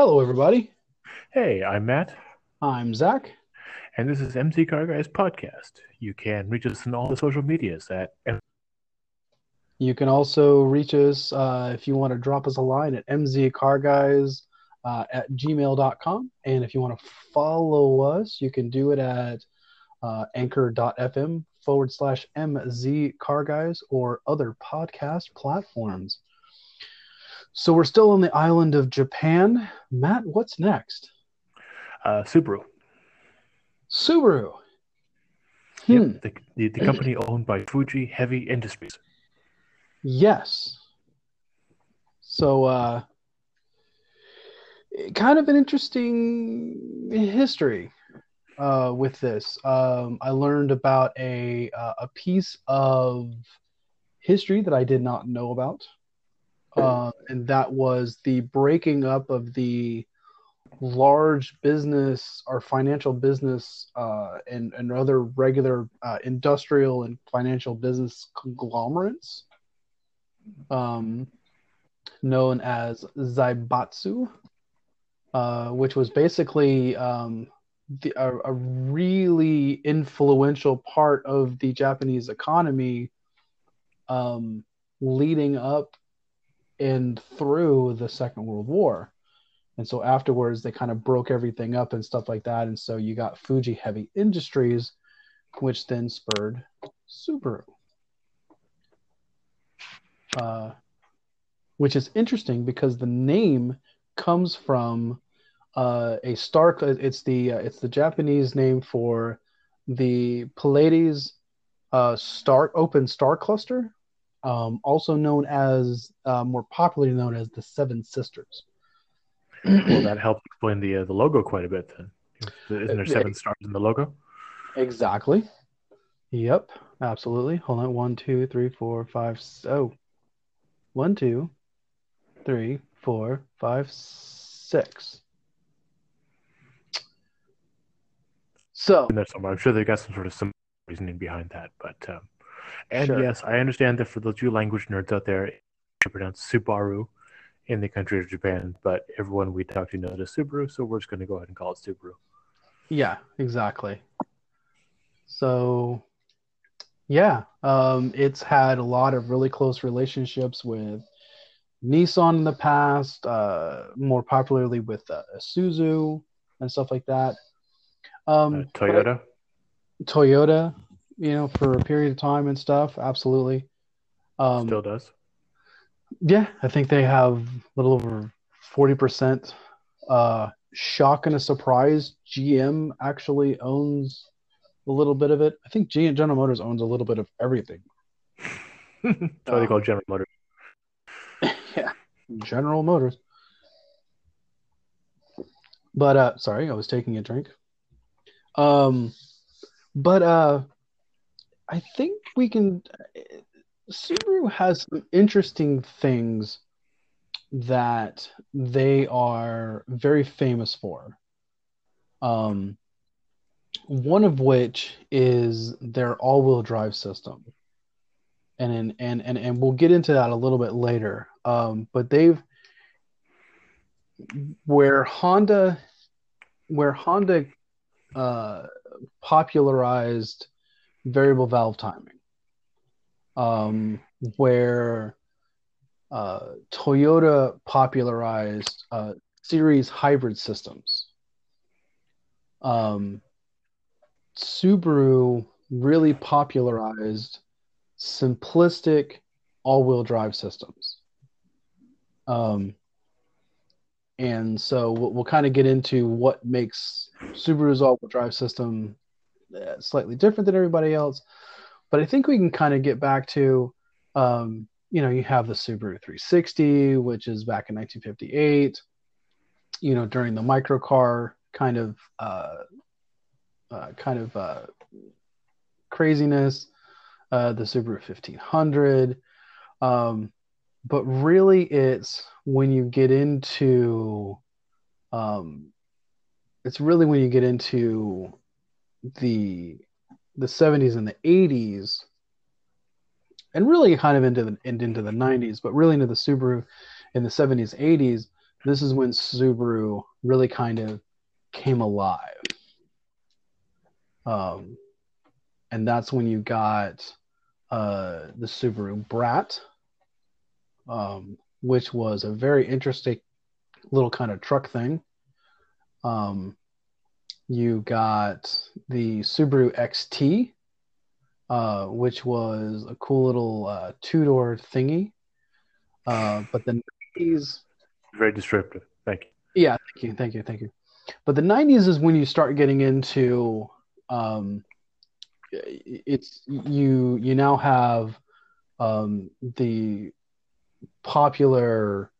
Hello, everybody. Hey, I'm Matt, I'm Zach. and this is MZ Car Guys Podcast. You can reach us on all the social medias at You can also reach us uh, if you want to drop us a line at mzcarguys uh, at gmail.com. And if you want to follow us, you can do it at uh, anchor.fm forward slash mzcarguys or other podcast platforms. So we're still on the island of Japan. Matt, what's next? uh, Subaru. Subaru. Hmm. Yep, the, the, the company owned by Fuji Heavy Industries. Yes. So, uh, kind of an interesting history uh, with this. Um, I learned about a uh, a piece of history that I did not know about, uh, and that was the breaking up of the large business or financial business uh, and, and other regular uh, industrial and financial business conglomerates um, known as Zaibatsu, uh, which was basically um, the, a, a really influential part of the Japanese economy um, leading up and through the Second World War. And so afterwards, they kind of broke everything up and stuff like that. And so you got Fuji Heavy Industries, which then spurred Subaru. Uh, which is interesting because the name comes from uh, a star. It's the uh, it's the Japanese name for the Pleiades uh, star open star cluster, um, also known as uh, more popularly known as the Seven Sisters. Well, that helps explain the uh, the logo quite a bit. Then, isn't there seven stars in the logo? Exactly. Yep, absolutely. Hold on. One, two, three, four, five. s- Oh, one, two, three, four, five, six. So, In there somewhere. I'm sure they got some sort of some reasoning behind that. But um, and Sure. yes, I understand that for those you language nerds out there, you pronounce Subaru in the country of Japan, but everyone we talk to knows it as Subaru, so we're just going to go ahead and call it Subaru. yeah, exactly. So, yeah, um, it's had a lot of really close relationships with Nissan in the past, uh, more popularly with uh, Isuzu and stuff like that. Um, Uh, Toyota. Toyota, you know, for a period of time and stuff. Absolutely. Um, Still does. yeah, I think they have a little over 40%. Uh, shock and a surprise, GM actually owns a little bit of it. I think G- General Motors owns a little bit of everything. That's why they call General Motors. yeah, General Motors. But uh sorry, I was taking a drink. Um but uh I think we can Subaru has some interesting things that they are very famous for. Um one of which is their all-wheel drive system. And and and and we'll get into that a little bit later. Um but they've where Honda where Honda uh, popularized variable valve timing, um, where uh, Toyota popularized uh, series hybrid systems. Um, Subaru really popularized simplistic all-wheel drive systems. Um, and so we'll, we'll kind of get into what makes Subaru's all-wheel drive system slightly different than everybody else. But I think we can kind of get back to, um, you know, you have the Subaru 360, which is back in 1958. You know, during the microcar kind of, uh, uh, kind of uh, craziness. Uh, the Subaru 1500. Um, but really it's when you get into um it's really when you get into the the 70s and the 80s and really kind of into the and into the 90s but really into the Subaru in the 70s 80s this is when Subaru really kind of came alive. Um, and that's when you got uh, the Subaru Brat, um, which was a very interesting little kind of truck thing. Um, you got the Subaru XT, uh, which was a cool little uh, two door thingy. Uh, but the 90s. Very descriptive. Thank you. Yeah, thank you, thank you, thank you. But the 90s is when you start getting into um, it's you you now have um, the popular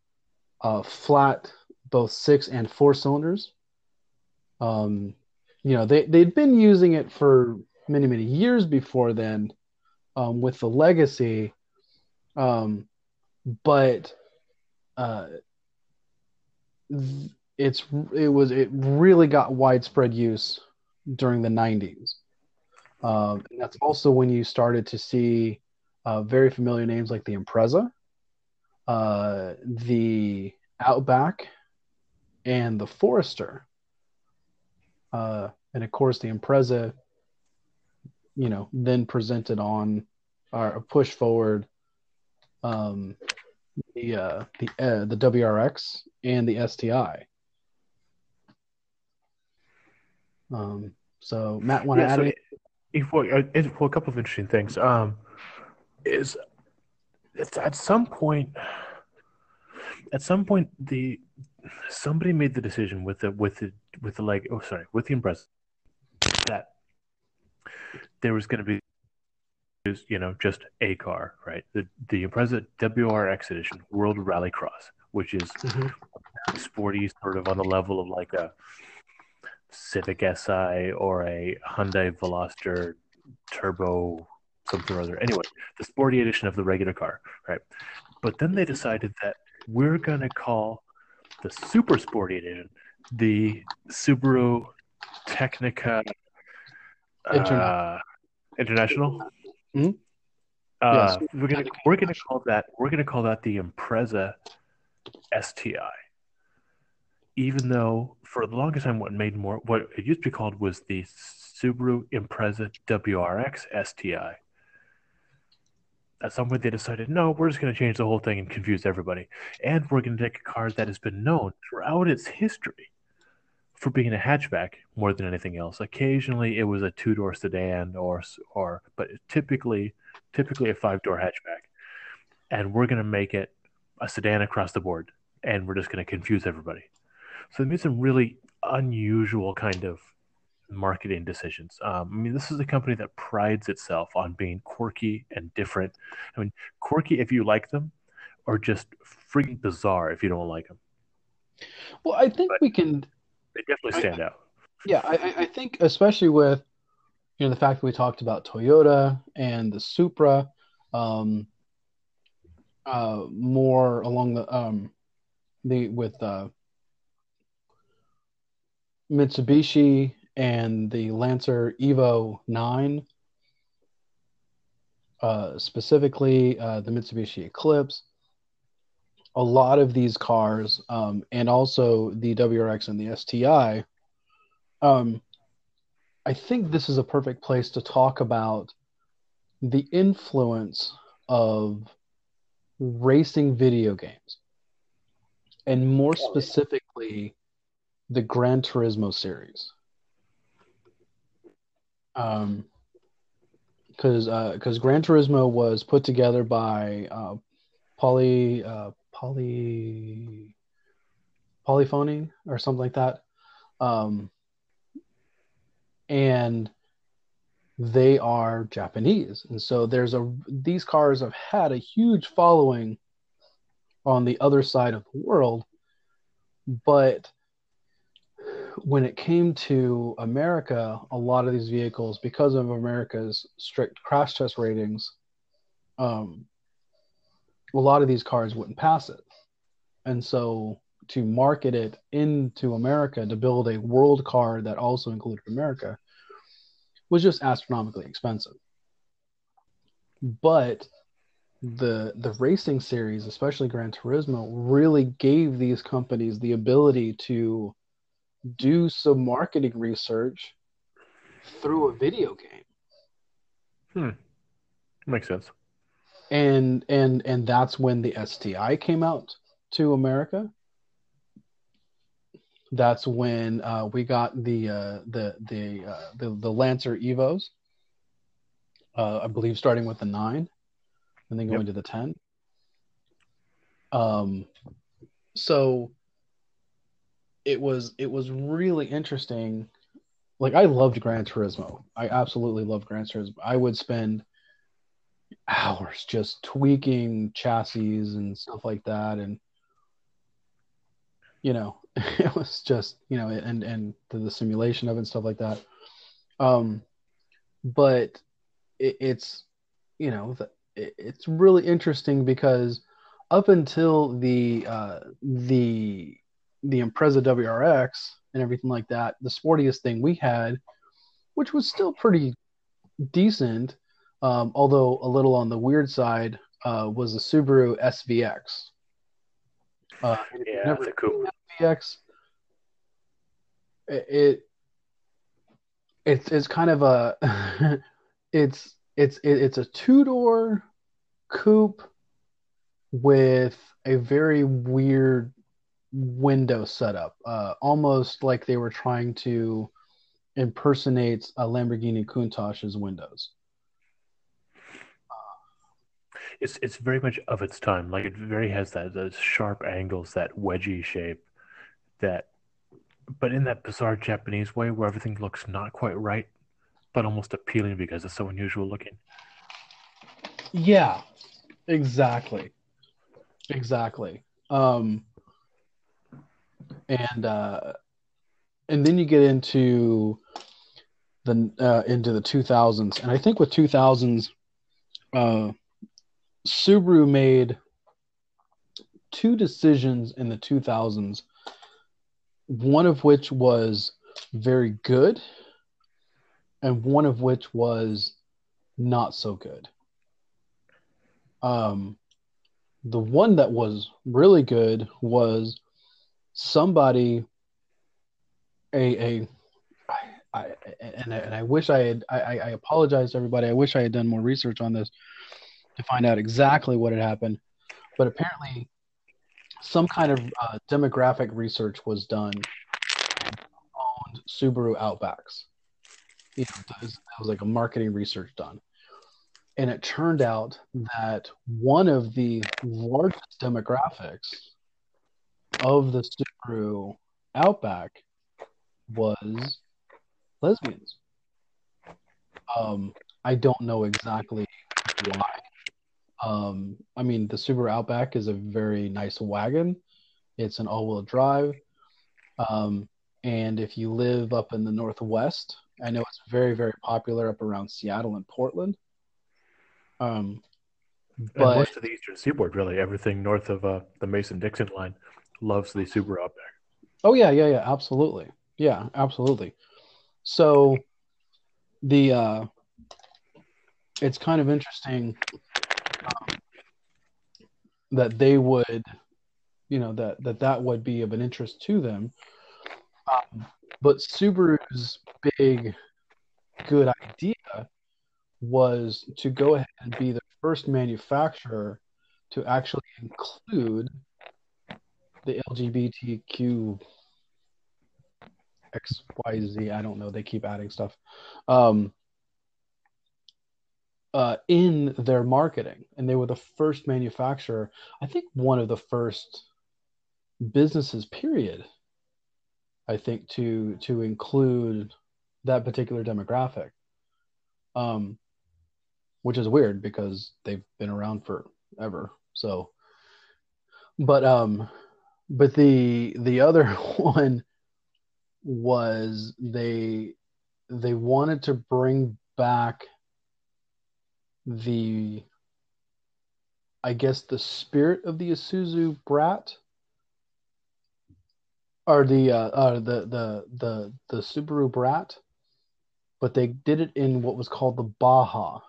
uh, flat both six and four cylinders. Um, you know they they'd been using it for many many years before then um, with the legacy, um, but uh, it's it was it really got widespread use during the 90s. Um, and that's also when you started to see uh, very familiar names like the Impreza, uh, the Outback, and the Forester. Uh, and of course, the Impreza, you know, then presented on or push forward um, the uh, the uh, the WRX and the STI. Um, so Matt, want to yeah, add? So well, well, a couple of interesting things. Um, is at some point, at some point, the somebody made the decision with the with the with the like oh sorry with the Impreza that there was going to be you know just a car right the the Impreza WRX edition World Rallycross which is mm-hmm. sporty sort of on the level of like a Civic Si or a Hyundai Veloster Turbo something or other. Anyway, the sporty edition of the regular car, right? But then they decided that we're going to call the super sporty edition the Subaru Tecnica uh, International. Mm-hmm. Uh, yes. We're gonna we're gonna call that we're gonna call that the Impreza STI even though for the longest time what made more what it used to be called was the Subaru Impreza WRX STI. At some point they decided, no, we're just going to change the whole thing and confuse everybody. And we're going to take a car that has been known throughout its history for being a hatchback more than anything else. Occasionally it was a two-door sedan or or but typically typically a five-door hatchback. And we're going to make it a sedan across the board and we're just going to confuse everybody. So they made some really unusual kind of marketing decisions. Um, I mean, this is a company that prides itself on being quirky and different. I mean, quirky if you like them, or just freaking bizarre if you don't like them. Well, I think but we can. They definitely stand I, out. Yeah, I, I think especially with you know the fact that we talked about Toyota and the Supra, um, uh, more along the um, the with uh, Mitsubishi and the Lancer Evo 9, uh, specifically uh, the Mitsubishi Eclipse. A lot of these cars, um, and also the WRX and the STI, um, I think this is a perfect place to talk about the influence of racing video games, and more specifically, the Gran Turismo series. Um, because uh, Gran Turismo was put together by uh, Poly uh, Poly Polyphony or something like that, um, and they are Japanese, and so there's a these cars have had a huge following on the other side of the world, but when it came to America, a lot of these vehicles, because of America's strict crash test ratings, um, a lot of these cars wouldn't pass it. And so to market it into America, to build a world car that also included America, was just astronomically expensive. But the the racing series, especially Gran Turismo, really gave these companies the ability to do some marketing research through a video game. Hmm. Makes sense. And and and that's when the STI came out to America. That's when uh, we got the uh, the the, uh, the the Lancer Evos. Uh, I believe starting with the nine, and then going yep. to the ten. Um, so it was it was really interesting. Like I loved Gran Turismo. I absolutely loved Gran Turismo. I would spend hours just tweaking chassis and stuff like that, and you know, it was just you know, and and the, the simulation of it and stuff like that. Um, but it, it's you know, the, it, it's really interesting because up until the uh, the the Impreza WRX and everything like that, the sportiest thing we had, which was still pretty decent, um, although a little on the weird side, uh, was the Subaru SVX. Uh, yeah, never a cool SVX. It, it it's it's kind of a it's it's it, it's a two door coupe with a very weird window setup, uh, almost like they were trying to impersonate a Lamborghini Countach's windows. It's it's very much of its time. Like it very has that those sharp angles, that wedgy shape, that, but in that bizarre Japanese way where everything looks not quite right, but almost appealing because it's so unusual looking. Yeah, exactly, exactly. Um, and uh, and then you get into the uh, into the 2000s, and I think with 2000s, uh, Subaru made two decisions in the 2000s, one of which was very good, and one of which was not so good. Um, the one that was really good was somebody a a I, I, and, I, and I wish I had I, I apologize to everybody. I wish I had done more research on this to find out exactly what had happened. But apparently, some kind of uh, demographic research was done on Subaru Outbacks. You know, it was, it was like a marketing research done, and it turned out that one of the largest demographics of the Subaru Outback was lesbians. Um, I don't know exactly why. Um, I mean, the Subaru Outback is a very nice wagon. It's an all-wheel drive. Um, and if you live up in the Northwest, I know it's very, very popular up around Seattle and Portland. Um, but and most of the Eastern Seaboard, really, everything north of uh, the Mason-Dixon line loves the Subaru Outback. Oh yeah, yeah, yeah, absolutely. Yeah, absolutely. So the uh it's kind of interesting that they would you know that that that would be of an interest to them. Um, but subaru's big good idea was to go ahead and be the first manufacturer to actually include the LGBTQ XYZ, I don't know, they keep adding stuff. Um, uh, in their marketing, and they were the first manufacturer, I think one of the first businesses, period, I think, to to include that particular demographic. Um, which is weird because they've been around forever. So, but um, but the the other one was they they wanted to bring back the I guess the spirit of the Isuzu Brat or the uh, uh, the the the the Subaru Brat, but they did it in what was called the Baja.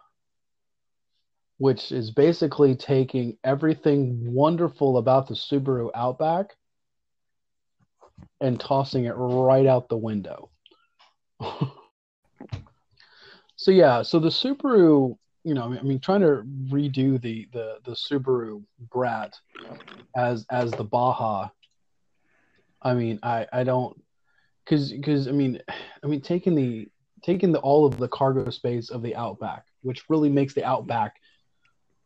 which is basically taking everything wonderful about the Subaru Outback and tossing it right out the window. so yeah, so the Subaru, you know, I mean, trying to redo the the the Subaru Brat as as the Baja. I mean, I I don't because because I mean, I mean taking the taking the all of the cargo space of the Outback, which really makes the Outback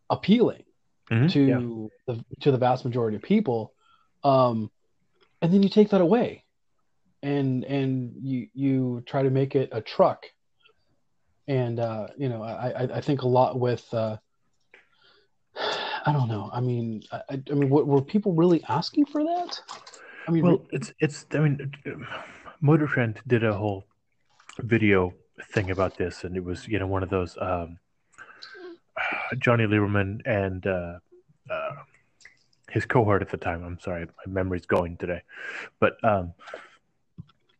appealing mm-hmm, to yeah. the to the vast majority of people. Um, and then you take that away, and and you you try to make it a truck. And uh, you know, I I think a lot with. Uh, I don't know. I mean, I, I mean, were people really asking for that? I mean, well, it's it's. I mean, Motor Trend did a whole video thing about this, and it was you know one of those um, Jonny Lieberman and uh, uh, his cohort at the time. I'm sorry, my memory's going today, but um,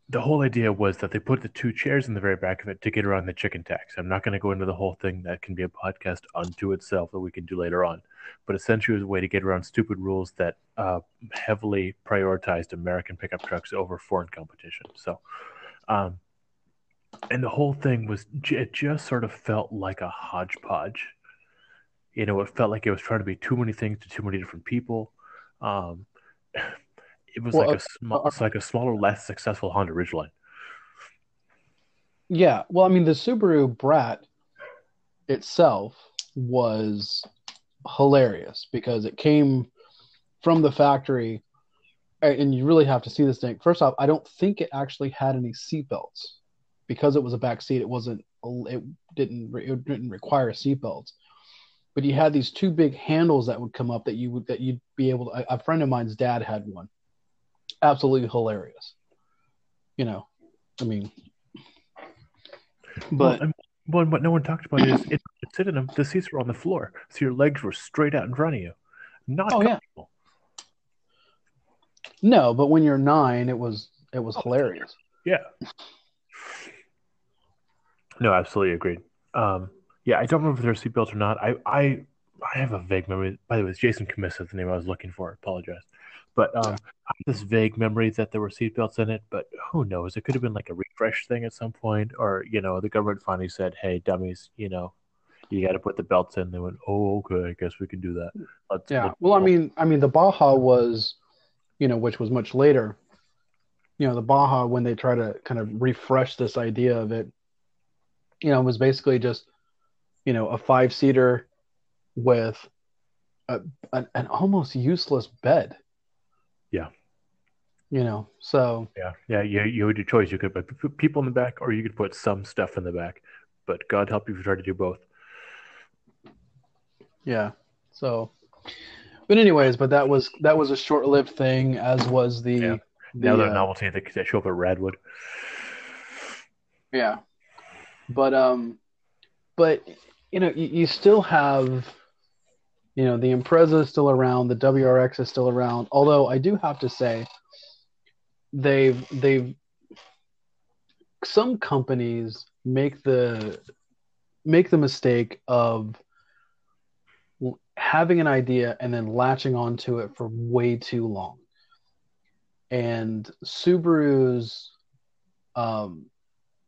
the whole idea was that they put the two chairs in the very back of it to get around the chicken tax. I'm not going to go into the whole thing. That can be a podcast unto itself that we can do later on. But essentially, it was a way to get around stupid rules that uh, heavily prioritized American pickup trucks over foreign competition. So, um, and the whole thing was it just sort of felt like a hodgepodge you know, it felt like it was trying to be too many things to too many different people. Um, it was well, like a small, uh, it's like a smaller, less successful Honda Ridgeline. Yeah, well, I mean, the Subaru Brat itself was hilarious because it came from the factory, and you really have to see this thing. First off, I don't think it actually had any seatbelts because it was a back seat. It wasn't. It didn't. It didn't require seatbelts but you had these two big handles that would come up that you would that you'd be able to a, friend of mine's dad had one absolutely hilarious you know i mean but well, well what no one talked about is it, it sitting the seats were on the floor so your legs were straight out in front of you not oh, yeah. no but when you're nine it was it was hilarious yeah no absolutely agreed um yeah, I don't remember if they're seatbelts or not. I, I I have a vague memory. By the way, it's Jason Cammisa, the name I was looking for. apologize. But um, I have this vague memory that there were seatbelts in it, but who knows? It could have been like a refresh thing at some point, or you know, the government finally said, "Hey, dummies, you know, you got to put the belts in." They went, "Oh, okay, I guess we can do that." Let's, yeah. Let's, well, I mean, I mean, the Baja was, you know, which was much later. You know, the Baja when they try to kind of refresh this idea of it, you know, was basically just you know, a five seater with a, an, an almost useless bed. Yeah. You know, so yeah, yeah, you you had your choice. You could put people in the back, or you could put some stuff in the back. But God help you if you try to do both. Yeah. So, but anyways, but that was that was a short-lived thing, as was the. Yeah. The, now the uh, novelty that, that show up at Radwood. Yeah, but um, but you know, you, you still have, you know, the Impreza is still around, the WRX is still around. Although I do have to say, they've they've some companies make the make the mistake of having an idea and then latching onto it for way too long. And Subaru's, um,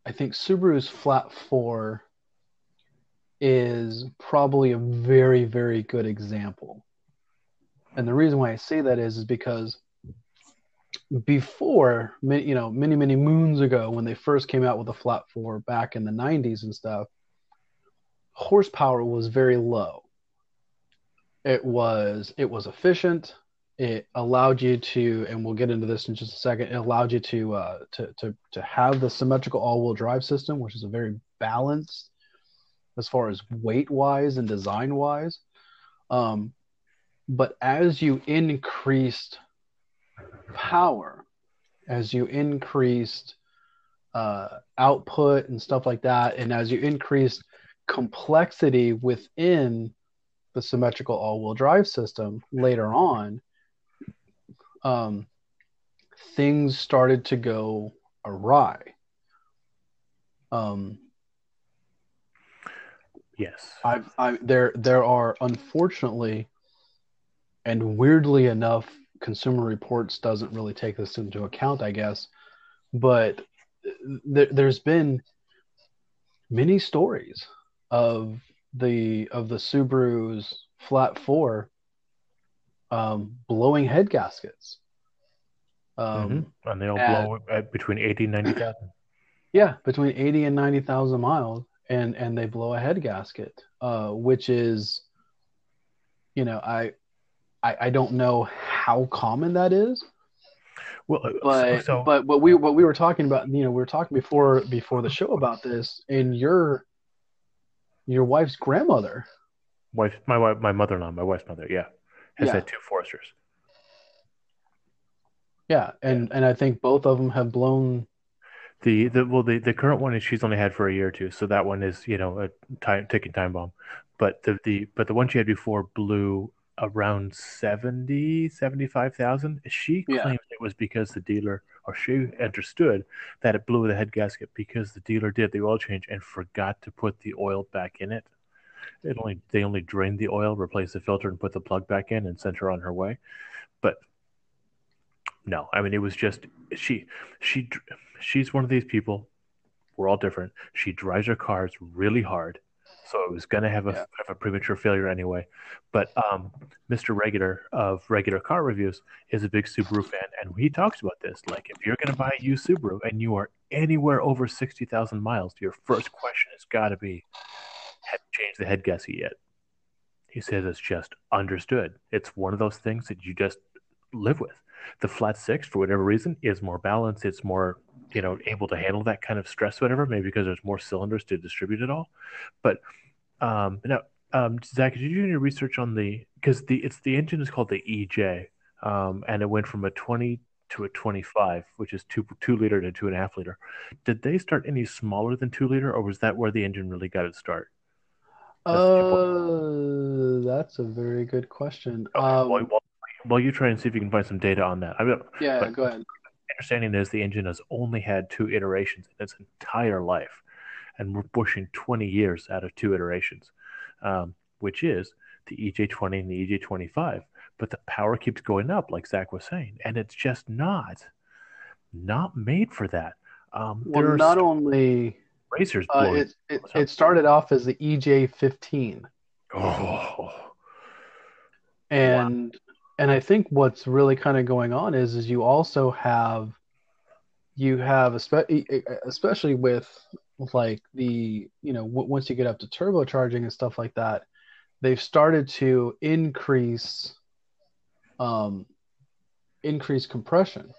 I think Subaru's flat four is probably a very, very good example. And the reason why I say that is, is because before, you know, many, many moons ago, when they first came out with the flat four back in the 90s and stuff, horsepower was very low. It was it was efficient. It allowed you to, and we'll get into this in just a second. It allowed you to uh, to to to have the symmetrical all-wheel drive system, which is a very balanced as far as weight wise and design wise. Um, but as you increased power, as you increased uh, output and stuff like that, and as you increased complexity within the symmetrical all-wheel drive system later on, um, things started to go awry. Um, Yes. I've, I there there are unfortunately, and weirdly enough, Consumer Reports doesn't really take this into account, I guess, but th- there's been many stories of the of the Subaru's flat four um, blowing head gaskets. Um, mm-hmm. And they all at, blow at between eighty and ninety thousand. Yeah, between eighty and ninety thousand miles, and and they blow a head gasket, uh, which is, you know, I, I, I don't know how common that is. Well, uh, but so, but what we what we were talking about, you know, we were talking before before the show about this, and your your wife's grandmother, wife, my wife, my mother-in-law, my wife's mother, yeah, has yeah. had two Foresters. Yeah, and and I think both of them have blown the the well the, the current one is she's only had for a year or two, so that one is you know a time ticking time bomb. But the the but the one she had before blew around 70 75,000 she yeah. claims it was because the dealer or she understood that it blew the head gasket because the dealer did the oil change and forgot to put the oil back in it it only they only drained the oil replaced the filter and put the plug back in and sent her on her way but no i mean it was just she she she's one of these people. We're all different. She drives her cars really hard, so it was going to have a, yeah. have a premature failure anyway. But um, Mr. Regular of Regular Car Reviews is a big Subaru fan, and he talks about this. Like, if you're going to buy a used Subaru and you are anywhere over sixty thousand miles, your first question has got to be, "Have you changed the head gasket yet?" He says it's just understood. It's one of those things that you just live with. The flat six, for whatever reason, is more balanced. It's more you know able to handle that kind of stress, whatever. Maybe because there's more cylinders to distribute it all. But um, now, um, Zach, did you do any research on the because the it's the engine is called the EJ, um, and it went from a 20 to a 25, which is two two liter to two and a half liter. Did they start any smaller than two liter, or was that where the engine really got its start? uh, that's a very good question. Okay, um, well, well, you try and see if you can find some data on that. I mean, yeah, go ahead understanding is the engine has only had two iterations in its entire life, and we're pushing 20 years out of two iterations, um, which is the EJ20 and the EJ25. But the power keeps going up, like Zach was saying, and it's just not not made for that. Um, well, not only racers, uh, it, it, it started off as the EJ15. Oh, and wow and I think what's really kind of going on is is you also have you have especially with like the you know once you get up to turbocharging and stuff like that they've started to increase um increase compression.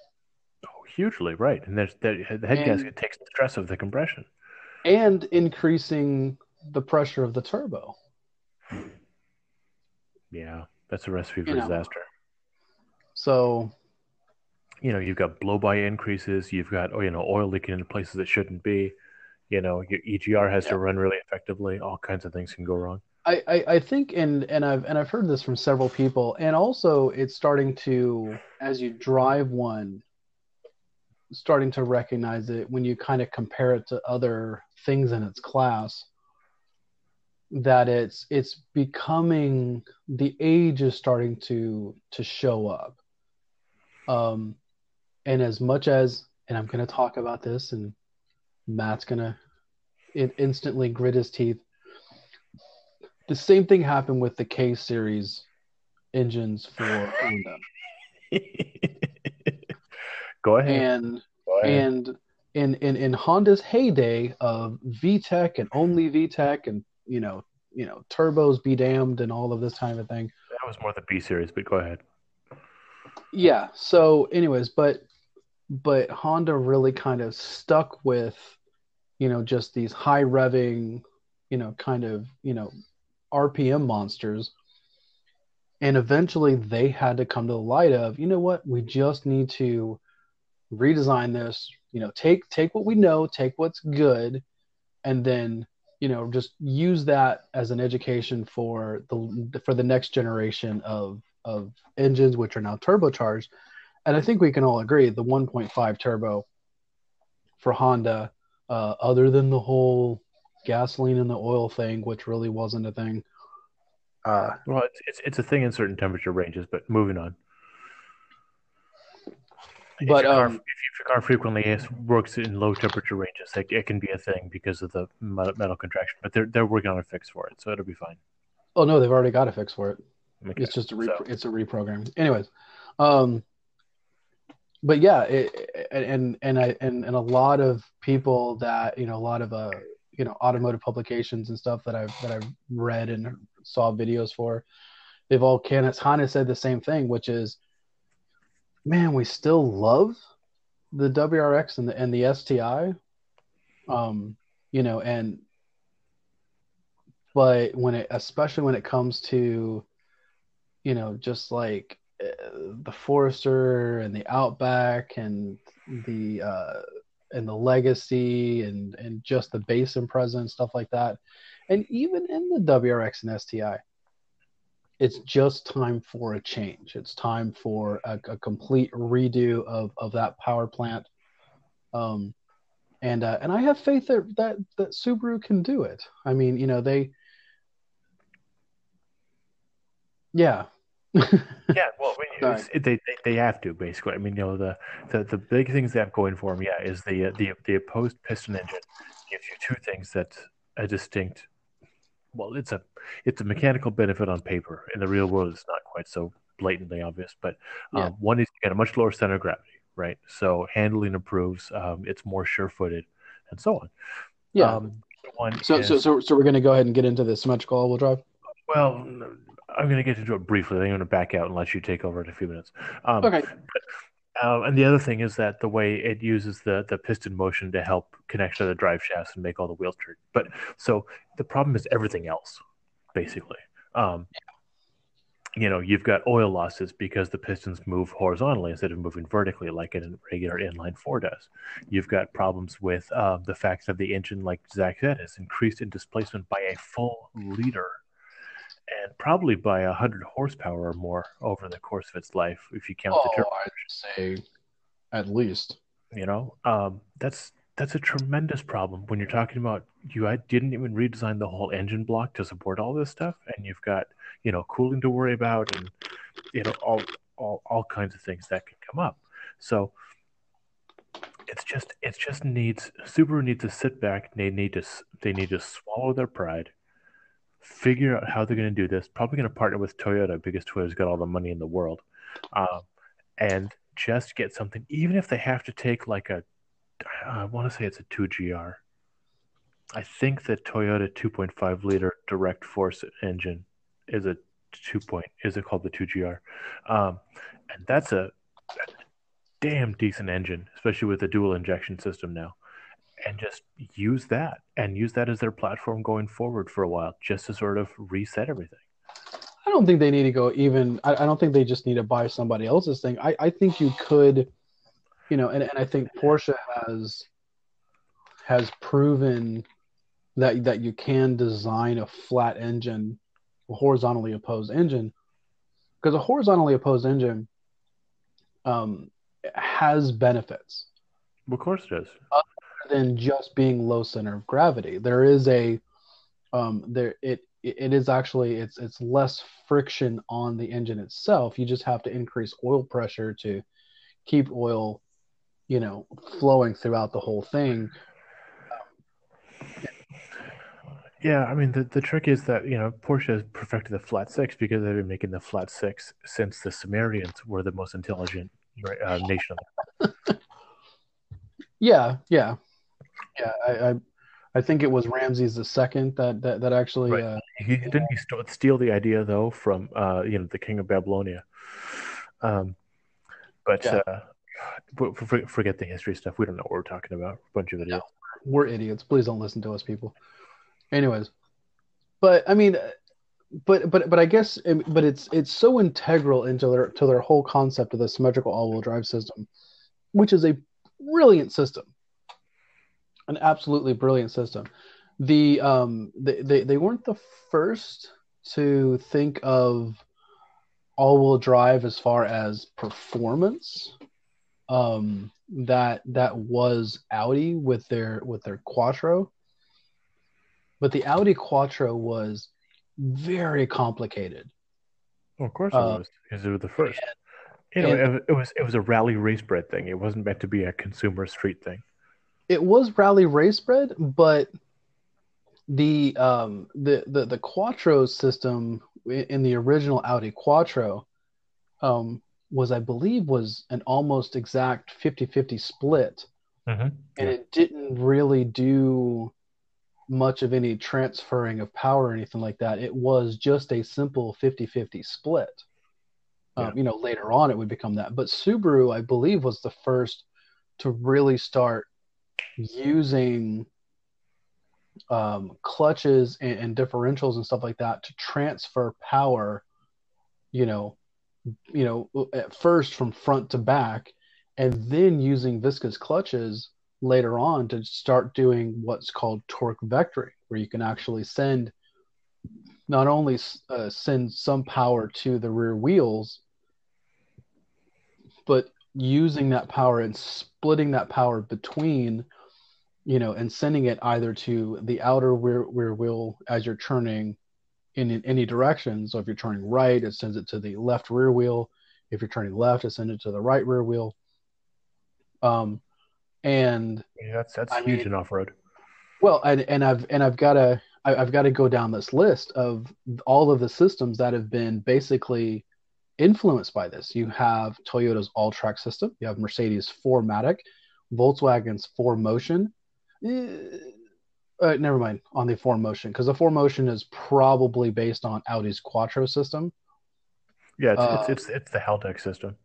Oh hugely right. And there's the head and, gasket takes the stress of the compression. And increasing the pressure of the turbo. Yeah that's a recipe for you disaster. So, you know, you've got blow by increases. You've got, oh, you know, oil leaking into places that shouldn't be. You know, your EGR has yeah. to run really effectively. All kinds of things can go wrong. I, I, I think, and and I've and I've heard this from several people, and also it's starting to, as you drive one, starting to recognize it when you kind of compare it to other things in its class that it's it's becoming the age is starting to to show up um and as much as and i'm going to talk about this and matt's going to instantly grit his teeth the same thing happened with the k series engines for honda go ahead and Go ahead. and in, in in honda's heyday of vtec and only vtec and you know, you know, turbos be damned and all of this kind of thing. That was more the B series, but go ahead. Yeah. So, anyways, but but Honda really kind of stuck with, you know, just these high revving, you know, kind of, you know, RPM monsters. And eventually they had to come to the light of, you know what, we just need to redesign this, you know, take take what we know, take what's good, and then you know just use that as an education for the for the next generation of of engines which are now turbocharged and i think we can all agree the 1.5 turbo for honda uh, other than the whole gasoline and the oil thing, which really wasn't a thing. Uh, well, it's, it's, it's a thing in certain temperature ranges, but moving on. But if your, car, um, if your car frequently works in low temperature ranges, like it can be a thing because of the metal contraction. But they're they're working on a fix for it, so it'll be fine. Oh no, they've already got a fix for it. Okay, It's just a re- so- it's a reprogram. Anyways, um, but yeah, it, and and I and and a lot of people that you know a lot of uh you know automotive publications and stuff that I've that I've read and saw videos for, they've all kind of said the same thing, which is, man, we still love the WRX and the and the STI, um, you know, and but when it especially when it comes to you know just like uh, the Forester and the Outback and the uh, and the Legacy and and just the base Impreza and stuff like that, and even in the WRX and STI, it's just time for a change. It's time for a, a complete redo of of that power plant. Um, and uh, and I have faith that, that that Subaru can do it. I mean, you know, they, yeah, Yeah, well, I mean, it's, it, they, they they have to basically. I mean, you know, the the, the big things they have going for them, yeah, is the uh, the the opposed piston engine gives you two things that a distinct. Well, it's a it's a mechanical benefit on paper. In the real world, it's not quite so blatantly obvious. But um, Yeah. one is you get a much lower center of gravity, right? So handling improves. Um, it's more sure-footed, and so on. yeah. Um, one so, is, so so so we're gonna go ahead and get into the symmetrical all-wheel drive. well, I'm going to get into it briefly. I'm going to back out and let you take over in a few minutes. Um, Okay. Um, and the other thing is that the way it uses the the piston motion to help connect to the drive shafts and make all the wheels turn. But so the problem is everything else, basically. Um, you know, you've got oil losses because the pistons move horizontally instead of moving vertically like a regular inline four does. You've got problems with uh, the fact that the engine, like Zach said, is increased in displacement by a full liter and probably by a hundred horsepower or more over the course of its life, if you count the turbo. Oh, I'd say at least. You know, um, that's that's a tremendous problem when you're talking about you had- didn't even redesign the whole engine block to support all this stuff, and you've got you know cooling to worry about, and you know all all all kinds of things that can come up. So it's just it just needs Subaru needs to sit back. They need to they need to swallow their pride, figure out how they're going to do this. Probably going to partner with Toyota because Toyota's got all the money in the world, um, and just get something. Even if they have to take like a, I want to say it's a two GR. I think the Toyota 2.5 liter direct force engine is a two point is it called the 2GR, um, and that's a, damn decent engine, especially with the dual injection system now. And just use that and use that as their platform going forward for a while, just to sort of reset everything. I don't think they need to go even. I, I don't think they just need to buy somebody else's thing. I, I think you could, you know, and, and I think Porsche has has proven that that you can design a flat engine, a horizontally opposed engine, because a horizontally opposed engine um, has benefits Of course it is. Than just being low center of gravity. There is a um, there it it is actually it's it's less friction on the engine itself. You just have to increase oil pressure to keep oil, you know, flowing throughout the whole thing. Yeah, I mean the, the trick is that you know Porsche has perfected the flat six because they've been making the flat six since the Sumerians were the most intelligent uh, nation. on Yeah, yeah, yeah. I I, I think it was Ramses the second that that that actually. Right. Uh, He didn't he st- steal the idea though from uh, you know the king of Babylonia. Um, but Yeah. uh, forget the history stuff. We don't know what we're talking about. A bunch of idiots. we're idiots. Please don't listen to us, people. Anyways, but I mean, but but but I guess, um, but it's it's so integral into their to their whole concept of the symmetrical all-wheel drive system, which is a brilliant system, an absolutely brilliant system. The um they they, they weren't the first to think of all-wheel drive as far as performance. Um, that that was Audi with their with their Quattro but the Audi Quattro was very complicated. Well, of course it Uh, was because it was the first. You know, it, it was it was a rally race bred thing. It wasn't meant to be a consumer street thing. It was rally race bred, but the um the the, the Quattro system in the original Audi Quattro um was I believe was an almost exact 50-50 split. Mm-hmm. and it didn't really do much of any transferring of power or anything like that. It was just a simple 50-50 split. Um, you know, later on it would become that. But Subaru, I believe, was the first to really start using um, clutches and, and differentials and stuff like that to transfer power. You know, you know, at first from front to back, and then using viscous clutches later on to start doing what's called torque vectoring, where you can actually send not only uh, send some power to the rear wheels, but using that power and splitting that power between, you know, and sending it either to the outer rear, rear wheel as you're turning in, in any direction. So if you're turning right, it sends it to the left rear wheel. If you're turning left, it sends it to the right rear wheel. Um, and Yeah, that's that's I huge mean- in off road. well, and, and I've and I've got to I- I've got to go down this list of all of the systems that have been basically influenced by this. You have Toyota's All-Trac system. You have Mercedes 4MATIC, Volkswagen's 4Motion. Eh, Uh, never mind on the 4Motion because the 4Motion is probably based on Audi's Quattro system. Yeah, it's, Uh, it's it's it's the Haldex system.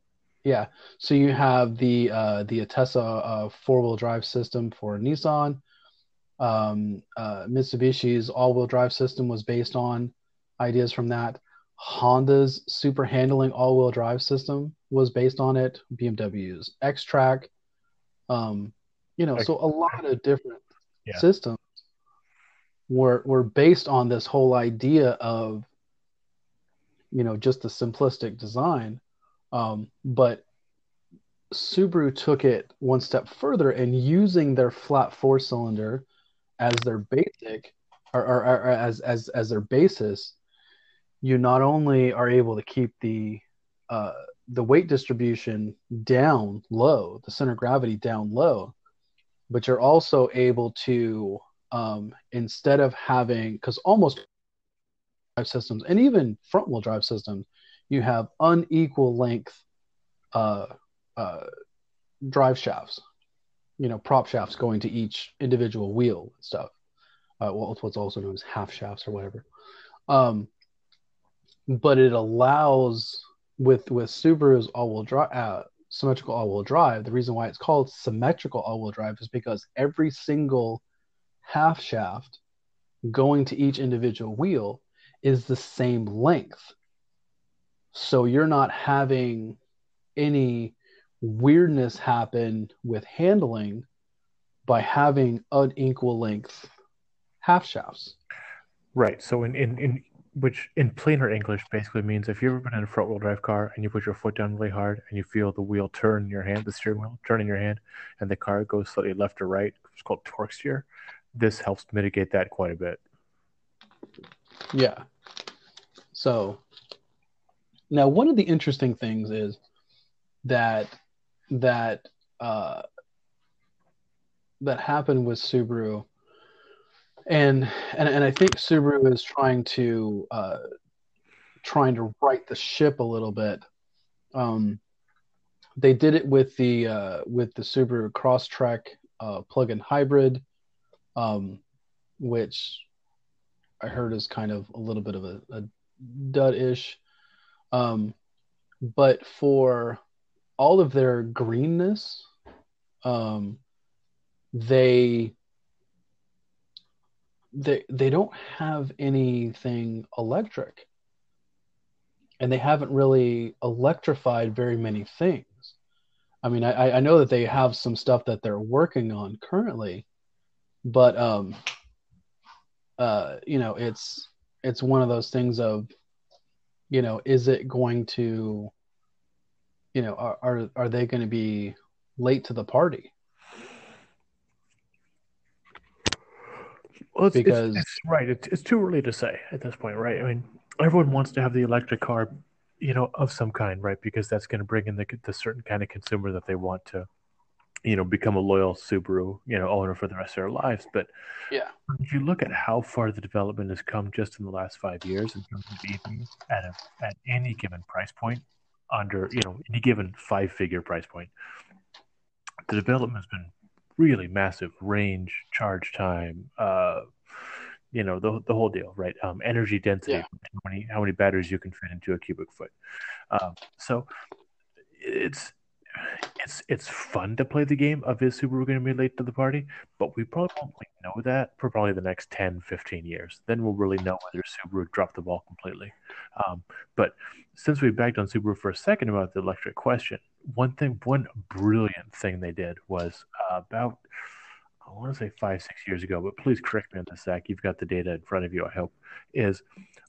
Yeah. So you have the uh, the ATTESA uh, four-wheel drive system for Nissan. Um, uh, Mitsubishi's all-wheel drive system was based on ideas from that. Honda's super handling all-wheel drive system was based on it. BMW's X-Track. Um, you know, so a lot of different Yeah. systems were were based on this whole idea of you know just the simplistic design um, but Subaru took it one step further and using their flat four cylinder as their basic or, or, or as, as as their basis, you not only are able to keep the uh, the weight distribution down low, the center of gravity down low, but you're also able to um, instead of having because almost drive systems and even front wheel drive systems you have unequal length uh, uh, drive shafts, you know, prop shafts going to each individual wheel and stuff. Uh, well, it's what's also known as half shafts or whatever. Um, but it allows with with Subaru's all-wheel drive, uh, symmetrical all-wheel drive. The reason why it's called symmetrical all-wheel drive is because every single half shaft going to each individual wheel is the same length. So you're not having any weirdness happen with handling by having unequal length half shafts. Right. So in, in, in which in plainer English basically means if you've ever been in a front wheel drive car and you put your foot down really hard and you feel the wheel turn in your hand, the steering wheel turn in your hand, and the car goes slightly left or right, it's called torque steer. This helps mitigate that quite a bit. Yeah. So now one of the interesting things is that that uh, that happened with Subaru, and and and I think Subaru is trying to uh, trying to right the ship a little bit. Um, they did it with the uh, with the Subaru Crosstrek uh, plug-in hybrid, um, which I heard is kind of a little bit of a, a dud-ish. Um, but for all of their greenness, um, they they they don't have anything electric, and they haven't really electrified very many things. I mean, I, I know that they have some stuff that they're working on currently, but um, uh, you know, it's it's one of those things of, you know, is it going to, you know, are are, are they going to be late to the party? Well, it's, because it's, it's right. It's, it's too early to say at this point, right? I mean, everyone wants to have the electric car, you know, of some kind, right? Because that's going to bring in the, the certain kind of consumer that they want to, you know, become a loyal Subaru, you know, owner for the rest of their lives. But yeah, if you look at how far the development has come just in the last five years in terms of EVs at a, at any given price point, under you know any given five figure price point, the development has been really massive. Range, charge time, uh, you know the the whole deal, right? Um, energy density, yeah. how many how many batteries you can fit into a cubic foot. Um, so it's it's it's fun to play the game of is Subaru going to be late to the party, but we probably won't know that for probably the next 10, 15 years. Then we'll really know whether Subaru dropped the ball completely. Um, but since we bagged on Subaru for a second about the electric question, one thing, one brilliant thing they did was uh, about I want to say five, six years ago, but please correct me on this, Zach. You've got the data in front of you, I hope. Is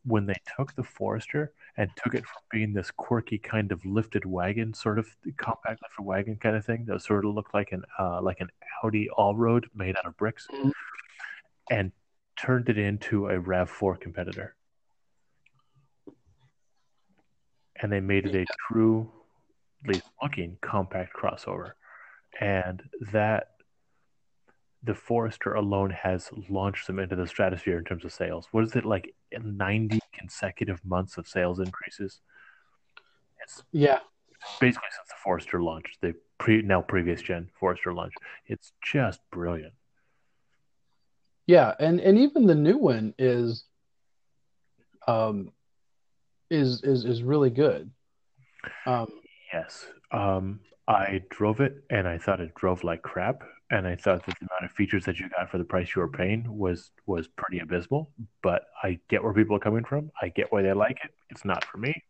when they took the Forester and took it from being this quirky kind of lifted wagon, sort of compact lifted wagon kind of thing that sort of looked like an uh, like an Audi all road made out of bricks, mm-hmm. and turned it into a Rav Four competitor. And they made it a true, least looking, compact crossover, and that the Forester alone has launched them into the stratosphere in terms of sales. What is it like? Ninety consecutive months of sales increases. It's yeah, basically since the Forester launched, the pre now previous gen Forester launch. It's just brilliant. Yeah, and and even the new one is, um, is is is really good. Um, yes, um, I drove it and I thought it drove like crap and I thought that the amount of features that you got for the price you were paying was was pretty abysmal. But I get where people are coming from. I get why they like it. It's not for me.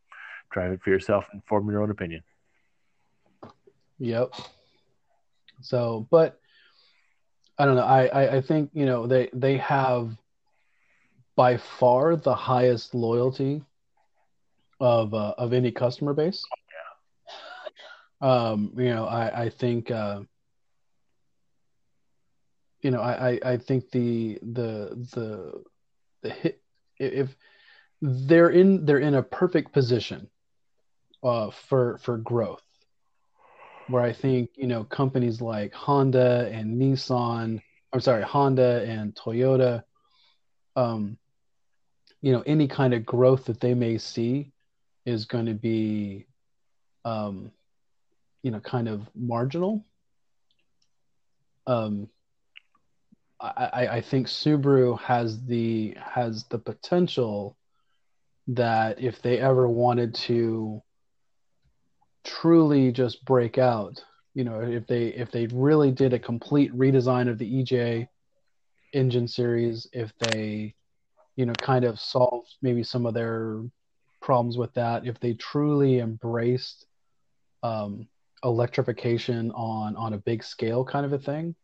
Drive it for yourself and form your own opinion. Yep. So, but I don't know. I, I, I think you know they they have by far the highest loyalty of uh, of any customer base. Um, you know, I I think. Uh, you know, I, I think the the the the hit if they're in they're in a perfect position uh, for for growth. Where I think you know companies like Honda and Nissan, I'm sorry, Honda and Toyota, um, you know, any kind of growth that they may see is going to be, um, you know, kind of marginal. Um, I, I think Subaru has the has the potential that if they ever wanted to truly just break out, you know, if they if they really did a complete redesign of the EJ engine series, if they, you know, kind of solved maybe some of their problems with that, if they truly embraced um, electrification on on a big scale kind of a thing,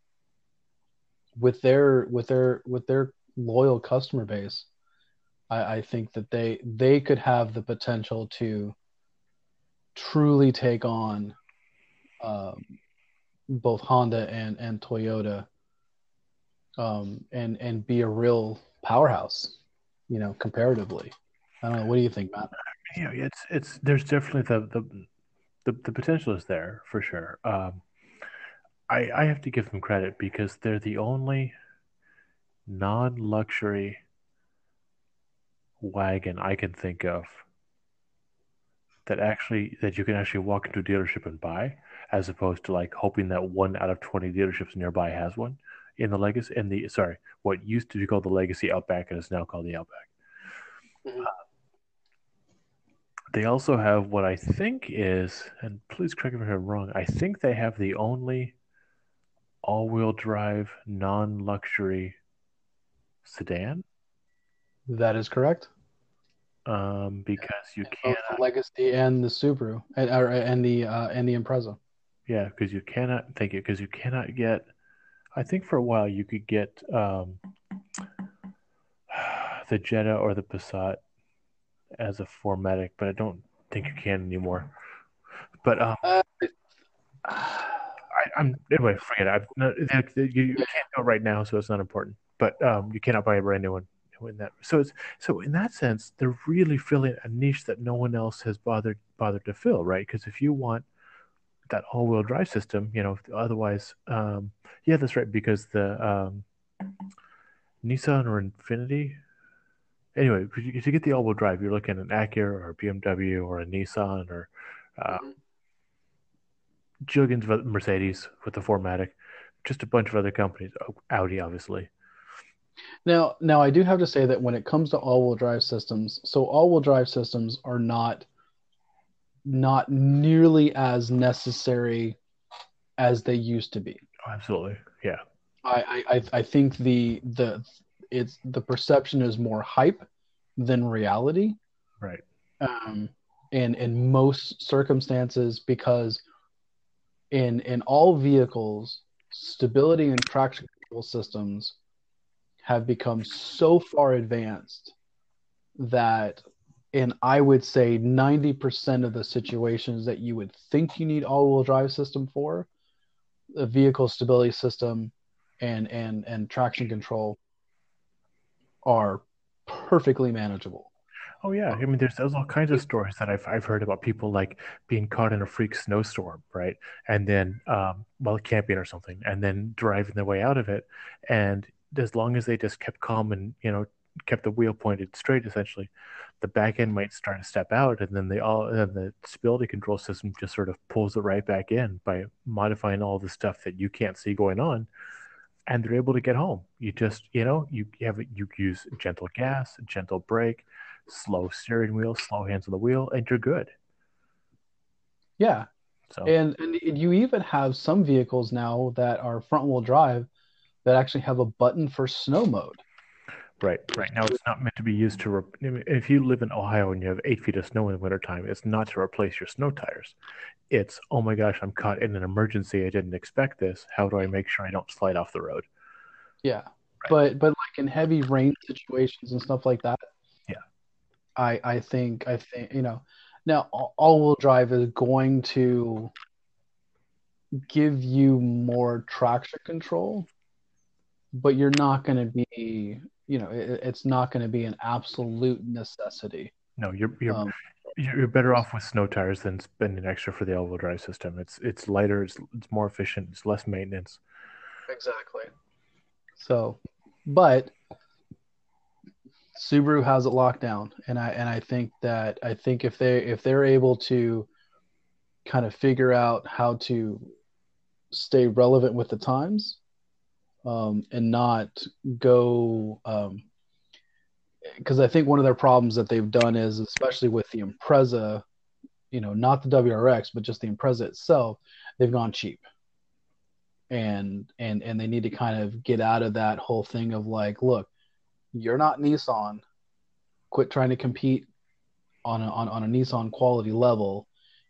with their with their with their loyal customer base, I, I think that they they could have the potential to truly take on um, both Honda and and Toyota, um, and and be a real powerhouse, you know, comparatively. I don't know. What do you think, Matt? Yeah, it's it's there's definitely the the the, the potential is there for sure. Um, I, I have to give them credit because they're the only non luxury wagon I can think of that actually that you can actually walk into a dealership and buy, as opposed to like hoping that one out of twenty dealerships nearby has one in the legacy in the sorry what used to be called the legacy Outback and is now called the Outback. Mm-hmm. Uh, they also have what I think is, and please correct me if I'm wrong. I think they have the only all-wheel drive non-luxury sedan. That is correct. Um, because you can't the Legacy and the Subaru and, and the uh, and the Impreza. Yeah, because you cannot thank you because you cannot get. I think for a while you could get um, the Jetta or the Passat as a 4MATIC, but I don't think you can anymore. But um, uh, I, am anyway. Forget it. Not, you, you can't go right now, so it's not important. but um, you cannot buy a brand new one in that. So it's so in that sense, they're really filling a niche that no one else has bothered bothered to fill, right? Because if you want that all-wheel drive system, you know, otherwise, um, yeah, that's right. Because the um, Nissan or Infiniti, anyway, if you get the all-wheel drive, you're looking at an Acura or a BMW or a Nissan or uh, mm-hmm. Juggins Mercedes with the 4MATIC, just a bunch of other companies, Audi, obviously. Now, now I do have to say that when it comes to all-wheel drive systems, so all-wheel drive systems are not not nearly as necessary as they used to be. Absolutely, yeah. I I I think the the it's the perception is more hype than reality. Right. Um, in in most circumstances, because in in all vehicles, stability and traction control systems have become so far advanced that in I would say 90% of the situations that you would think you need all-wheel drive system for, the vehicle stability system and and and traction control are perfectly manageable. Oh yeah, I mean, there's, there's all kinds of stories that I've I've heard about people like being caught in a freak snowstorm, right? And then um, while camping or something, and then driving their way out of it, and as long as they just kept calm and you know kept the wheel pointed straight, essentially, the back end might start to step out, and then they all and the stability control system just sort of pulls it right back in by modifying all the stuff that you can't see going on, and they're able to get home. You just you know you have you use gentle gas, gentle brake, slow steering wheel, slow hands on the wheel, and you're good. Yeah. So. And, and you even have some vehicles now that are front wheel drive that actually have a button for snow mode. Right, right. Now it's not meant to be used to. Re- if you live in Ohio and you have eight feet of snow in the wintertime, it's not to replace your snow tires. It's oh my gosh, I'm caught in an emergency. I didn't expect this. How do I make sure I don't slide off the road? Yeah, right. but but like in heavy rain situations and stuff like that. Yeah, I I think I think you know now all wheel drive is going to give you more traction control but you're not going to be you know it, it's not going to be an absolute necessity. No you're you're, um, you're better off with snow tires than spending extra for the all-wheel drive system. It's it's lighter it's, it's more efficient it's less maintenance. Exactly. So but Subaru has it locked down and I and I think that I think if they if they're able to kind of figure out how to stay relevant with the times um, and not go because um, I think one of their problems that they've done is especially with the Impreza, you know, not the WRX but just the Impreza itself, they've gone cheap. And and and they need to kind of get out of that whole thing of like, look, you're not Nissan. Quit trying to compete on a, on, on a Nissan quality level.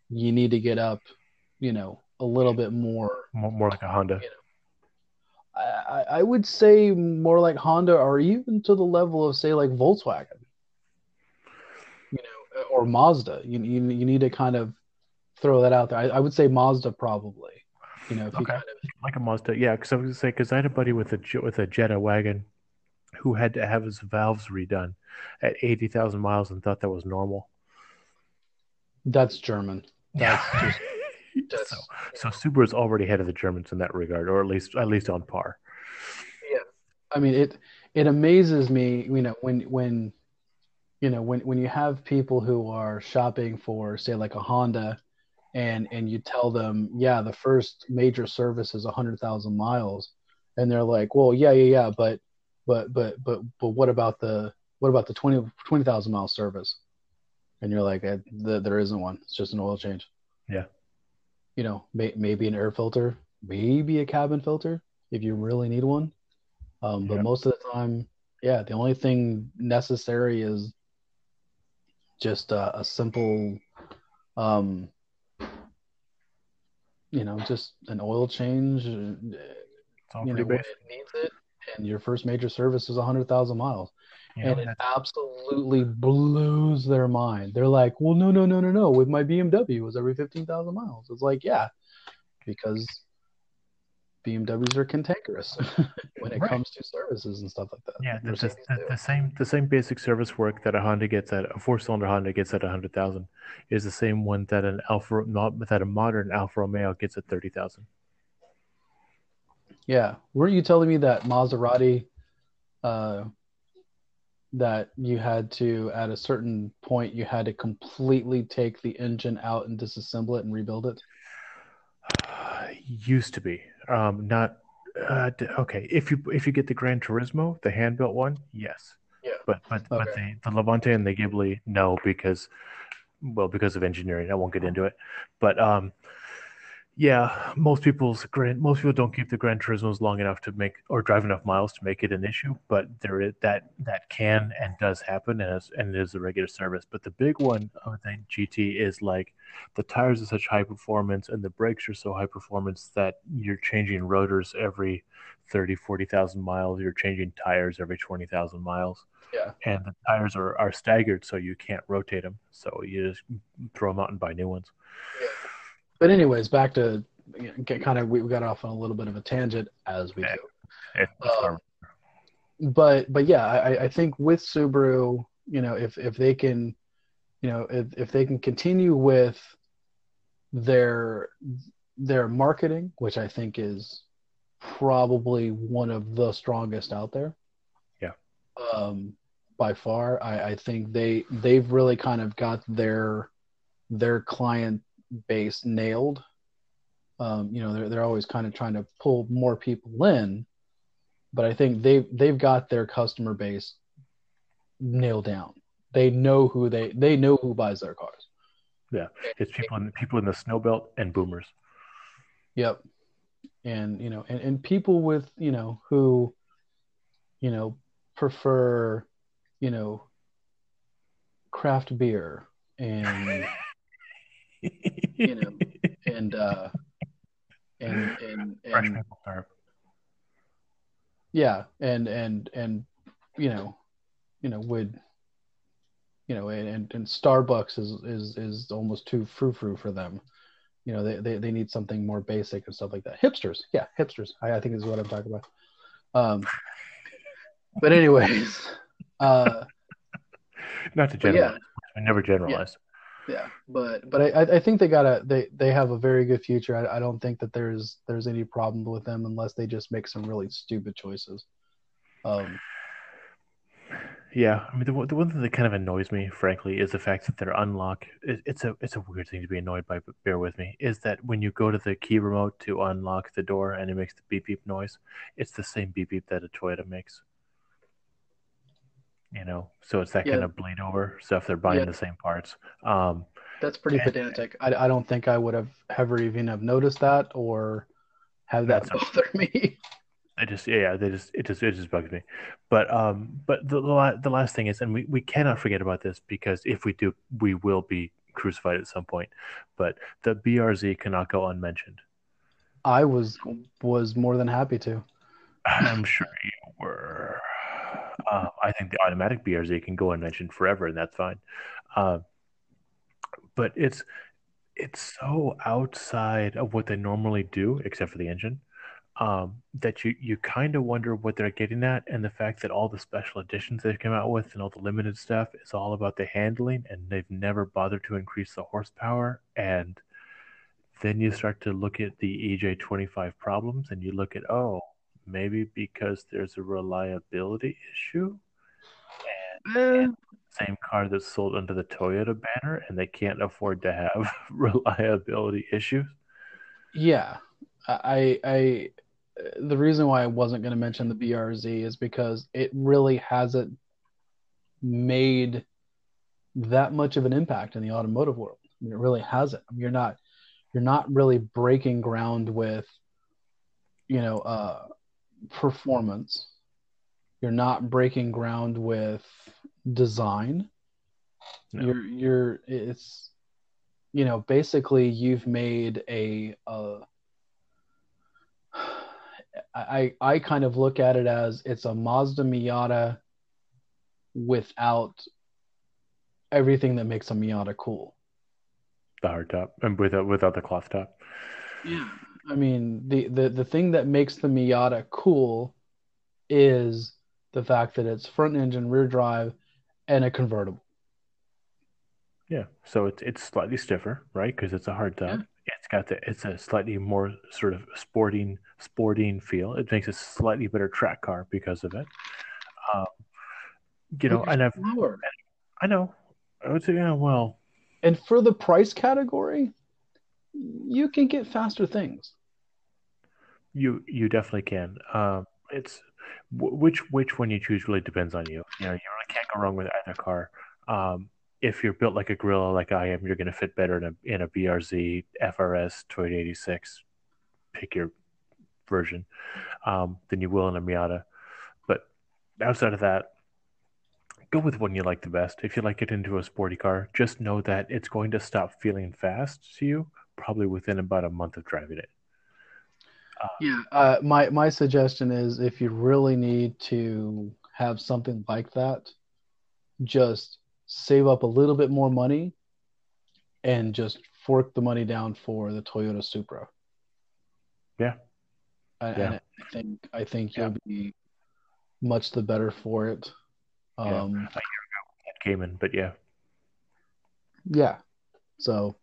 You need to get up, you know, a little bit more more, more like a Honda. You know, I, I would say more like Honda or even to the level of say like Volkswagen, you know, uh, or Mazda. You you, you need to kind of throw that out there. I, I would say Mazda probably. You know, if okay. you kind of like a Mazda, yeah. Because I was gonna say because I had a buddy with a with a Jetta wagon who had to have his valves redone at eighty thousand miles and thought that was normal. That's German. That's yeah. just so, so Subaru is already ahead of the Germans in that regard, or at least at least on par. Yeah, I mean it. It amazes me, you know, when when you know when when you have people who are shopping for, say, like a Honda, and and you tell them, yeah, the first major service is a hundred thousand miles, and they're like, well, yeah, yeah, yeah, but but but but but what about the what about the 20 20,000 mile service? And you're like, eh, there isn't one. It's just an oil change. Yeah you know, may, maybe an air filter, maybe a cabin filter if you really need one. Um, but most of the time, yeah, the only thing necessary is just a, a simple, um, you know, just an oil change. Uh, you know, it needs it, and your first major service is hundred thousand miles. Yeah, and it absolutely blows their mind. They're like, "Well, no, no, no, no, no. With my BMW, it was every fifteen thousand miles." It's like, yeah, because BMWs are cantankerous when it right. comes to services and stuff like that. Yeah, the, the, the, same the same basic service work that a Honda gets at a four cylinder Honda gets at a hundred thousand is the same one that an Alfa not that a modern Alfa Romeo gets at thirty thousand. Yeah, weren't you telling me that Maserati, uh, that you had to at a certain point you had to completely take the engine out and disassemble it and rebuild it? Used to be, um, not uh, okay. If you if you get the Gran Turismo, the hand built one, yes. Yeah. But but okay. but the the Levante and the Ghibli, no, because well because of engineering. I won't get into it, but um, yeah, most people's grand most people don't keep the Gran Turismos long enough to make or drive enough miles to make it an issue. But there is that that can and does happen, and is, and it is a regular service. But the big one of the GT is like the tires are such high performance and the brakes are so high performance that you're changing rotors every 30, 40,000 miles. You're changing tires every 20,000 miles. Yeah. And the tires are, are staggered, so you can't rotate them. So you just throw them out and buy new ones. Yeah but anyways, back to you know, kind of we got off on a little bit of a tangent as we do. Um, but but yeah, I, I think with Subaru, you know, if if they can, you know, if if they can continue with their their marketing, which I think is probably one of the strongest out there. Yeah. Um, by far, I, I think they they've really kind of got their their client base nailed. Um, you know, they're they're always kind of trying to pull more people in, but I think they've they've got their customer base nailed down. They know who they they know who buys their cars. Yeah, it's people in people in the snow belt and boomers. Yep, and you know, and, and people with you know who, you know, prefer, you know, craft beer and you know, and uh, and and and yeah, and and and you know, you know, would you know, and and Starbucks is is is almost too frou frou for them. You know, they, they they need something more basic and stuff like that. Hipsters, yeah, hipsters. I, I think is what I'm talking about. Um, but anyways, uh, not to generalize. Yeah. I never generalize. Yeah but but i i think they got a they they have a very good future. I, I don't think that there's there's any problem with them unless they just make some really stupid choices. Um yeah i mean the, the one thing that kind of annoys me frankly is the fact that their unlock it, it's a it's a weird thing to be annoyed by but bear with me is that when you go to the key remote to unlock the door and it makes the beep beep noise it's the same beep beep that a toyota makes you know so it's that yeah. kind of bleed over so if they're buying yeah. the same parts um that's pretty and, pedantic I, I don't think i would have ever even have noticed that or have that bother me I just yeah, they just it just it just bugs me, but um, but the the, the last thing is, and we, we cannot forget about this because if we do, we will be crucified at some point. But the BRZ cannot go unmentioned. I was was more than happy to. I'm sure you were. Uh, I think the automatic BRZ can go unmentioned forever, and that's fine. Uh, but it's it's so outside of what they normally do, except for the engine, um, that you you kind of wonder what they're getting at, and the fact that all the special editions they've come out with and all the limited stuff is all about the handling, and they've never bothered to increase the horsepower. And then you start to look at the EJ25 problems, and you look at oh, maybe because there's a reliability issue. And, uh, and same car that's sold under the Toyota banner, and they can't afford to have reliability issues. Yeah, I, I, the reason why I wasn't going to mention the BRZ is because it really hasn't made that much of an impact in the automotive world. I mean, it really hasn't. I mean, you're not, you're not really breaking ground with, you know, uh, performance. You're not breaking ground with design. No. You're you're it's you know basically you've made a, a I I kind of look at it as it's a Mazda Miata without everything that makes a Miata cool. The hard top and without without the cloth top. Yeah, I mean, the, the the thing that makes the Miata cool is the fact that it's front engine, rear drive, and a convertible. Yeah, so it's it's slightly stiffer, right? Because it's a hard top. Yeah. It's got the it's a slightly more sort of sporting sporting feel. It makes a slightly better track car because of it. Um, you know, and I've lower. I know. I would say, yeah, well. And for the price category, you can get faster things. You you definitely can. Um, it's which which one you choose really depends on you. You know, you really can't go wrong with either car. Um, if you're built like a gorilla like I am, you're going to fit better in a in a BRZ, FRS, Toyota 86. Pick your version um, than you will in a Miata. But outside of that, go with one you like the best. If you like it into a sporty car, just know that it's going to stop feeling fast to you probably within about a month of driving it. Uh, yeah, uh, my my suggestion is if you really need to have something like that, just save up a little bit more money and just fork the money down for the Toyota Supra. Yeah. I, yeah. I think I think you'll be much the better for it. Um, yeah. in, but yeah. Yeah. So,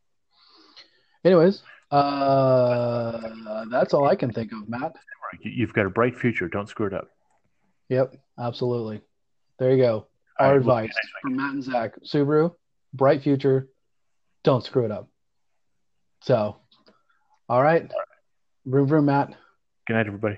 anyways, uh, that's all I can think of, Matt. You've got a bright future. Don't screw it up. Yep, absolutely. There you go. Our right, advice from Matt and Zach Subaru, bright future. Don't screw it up. So, all right. All right. Room, vroom, Matt. Good night, everybody.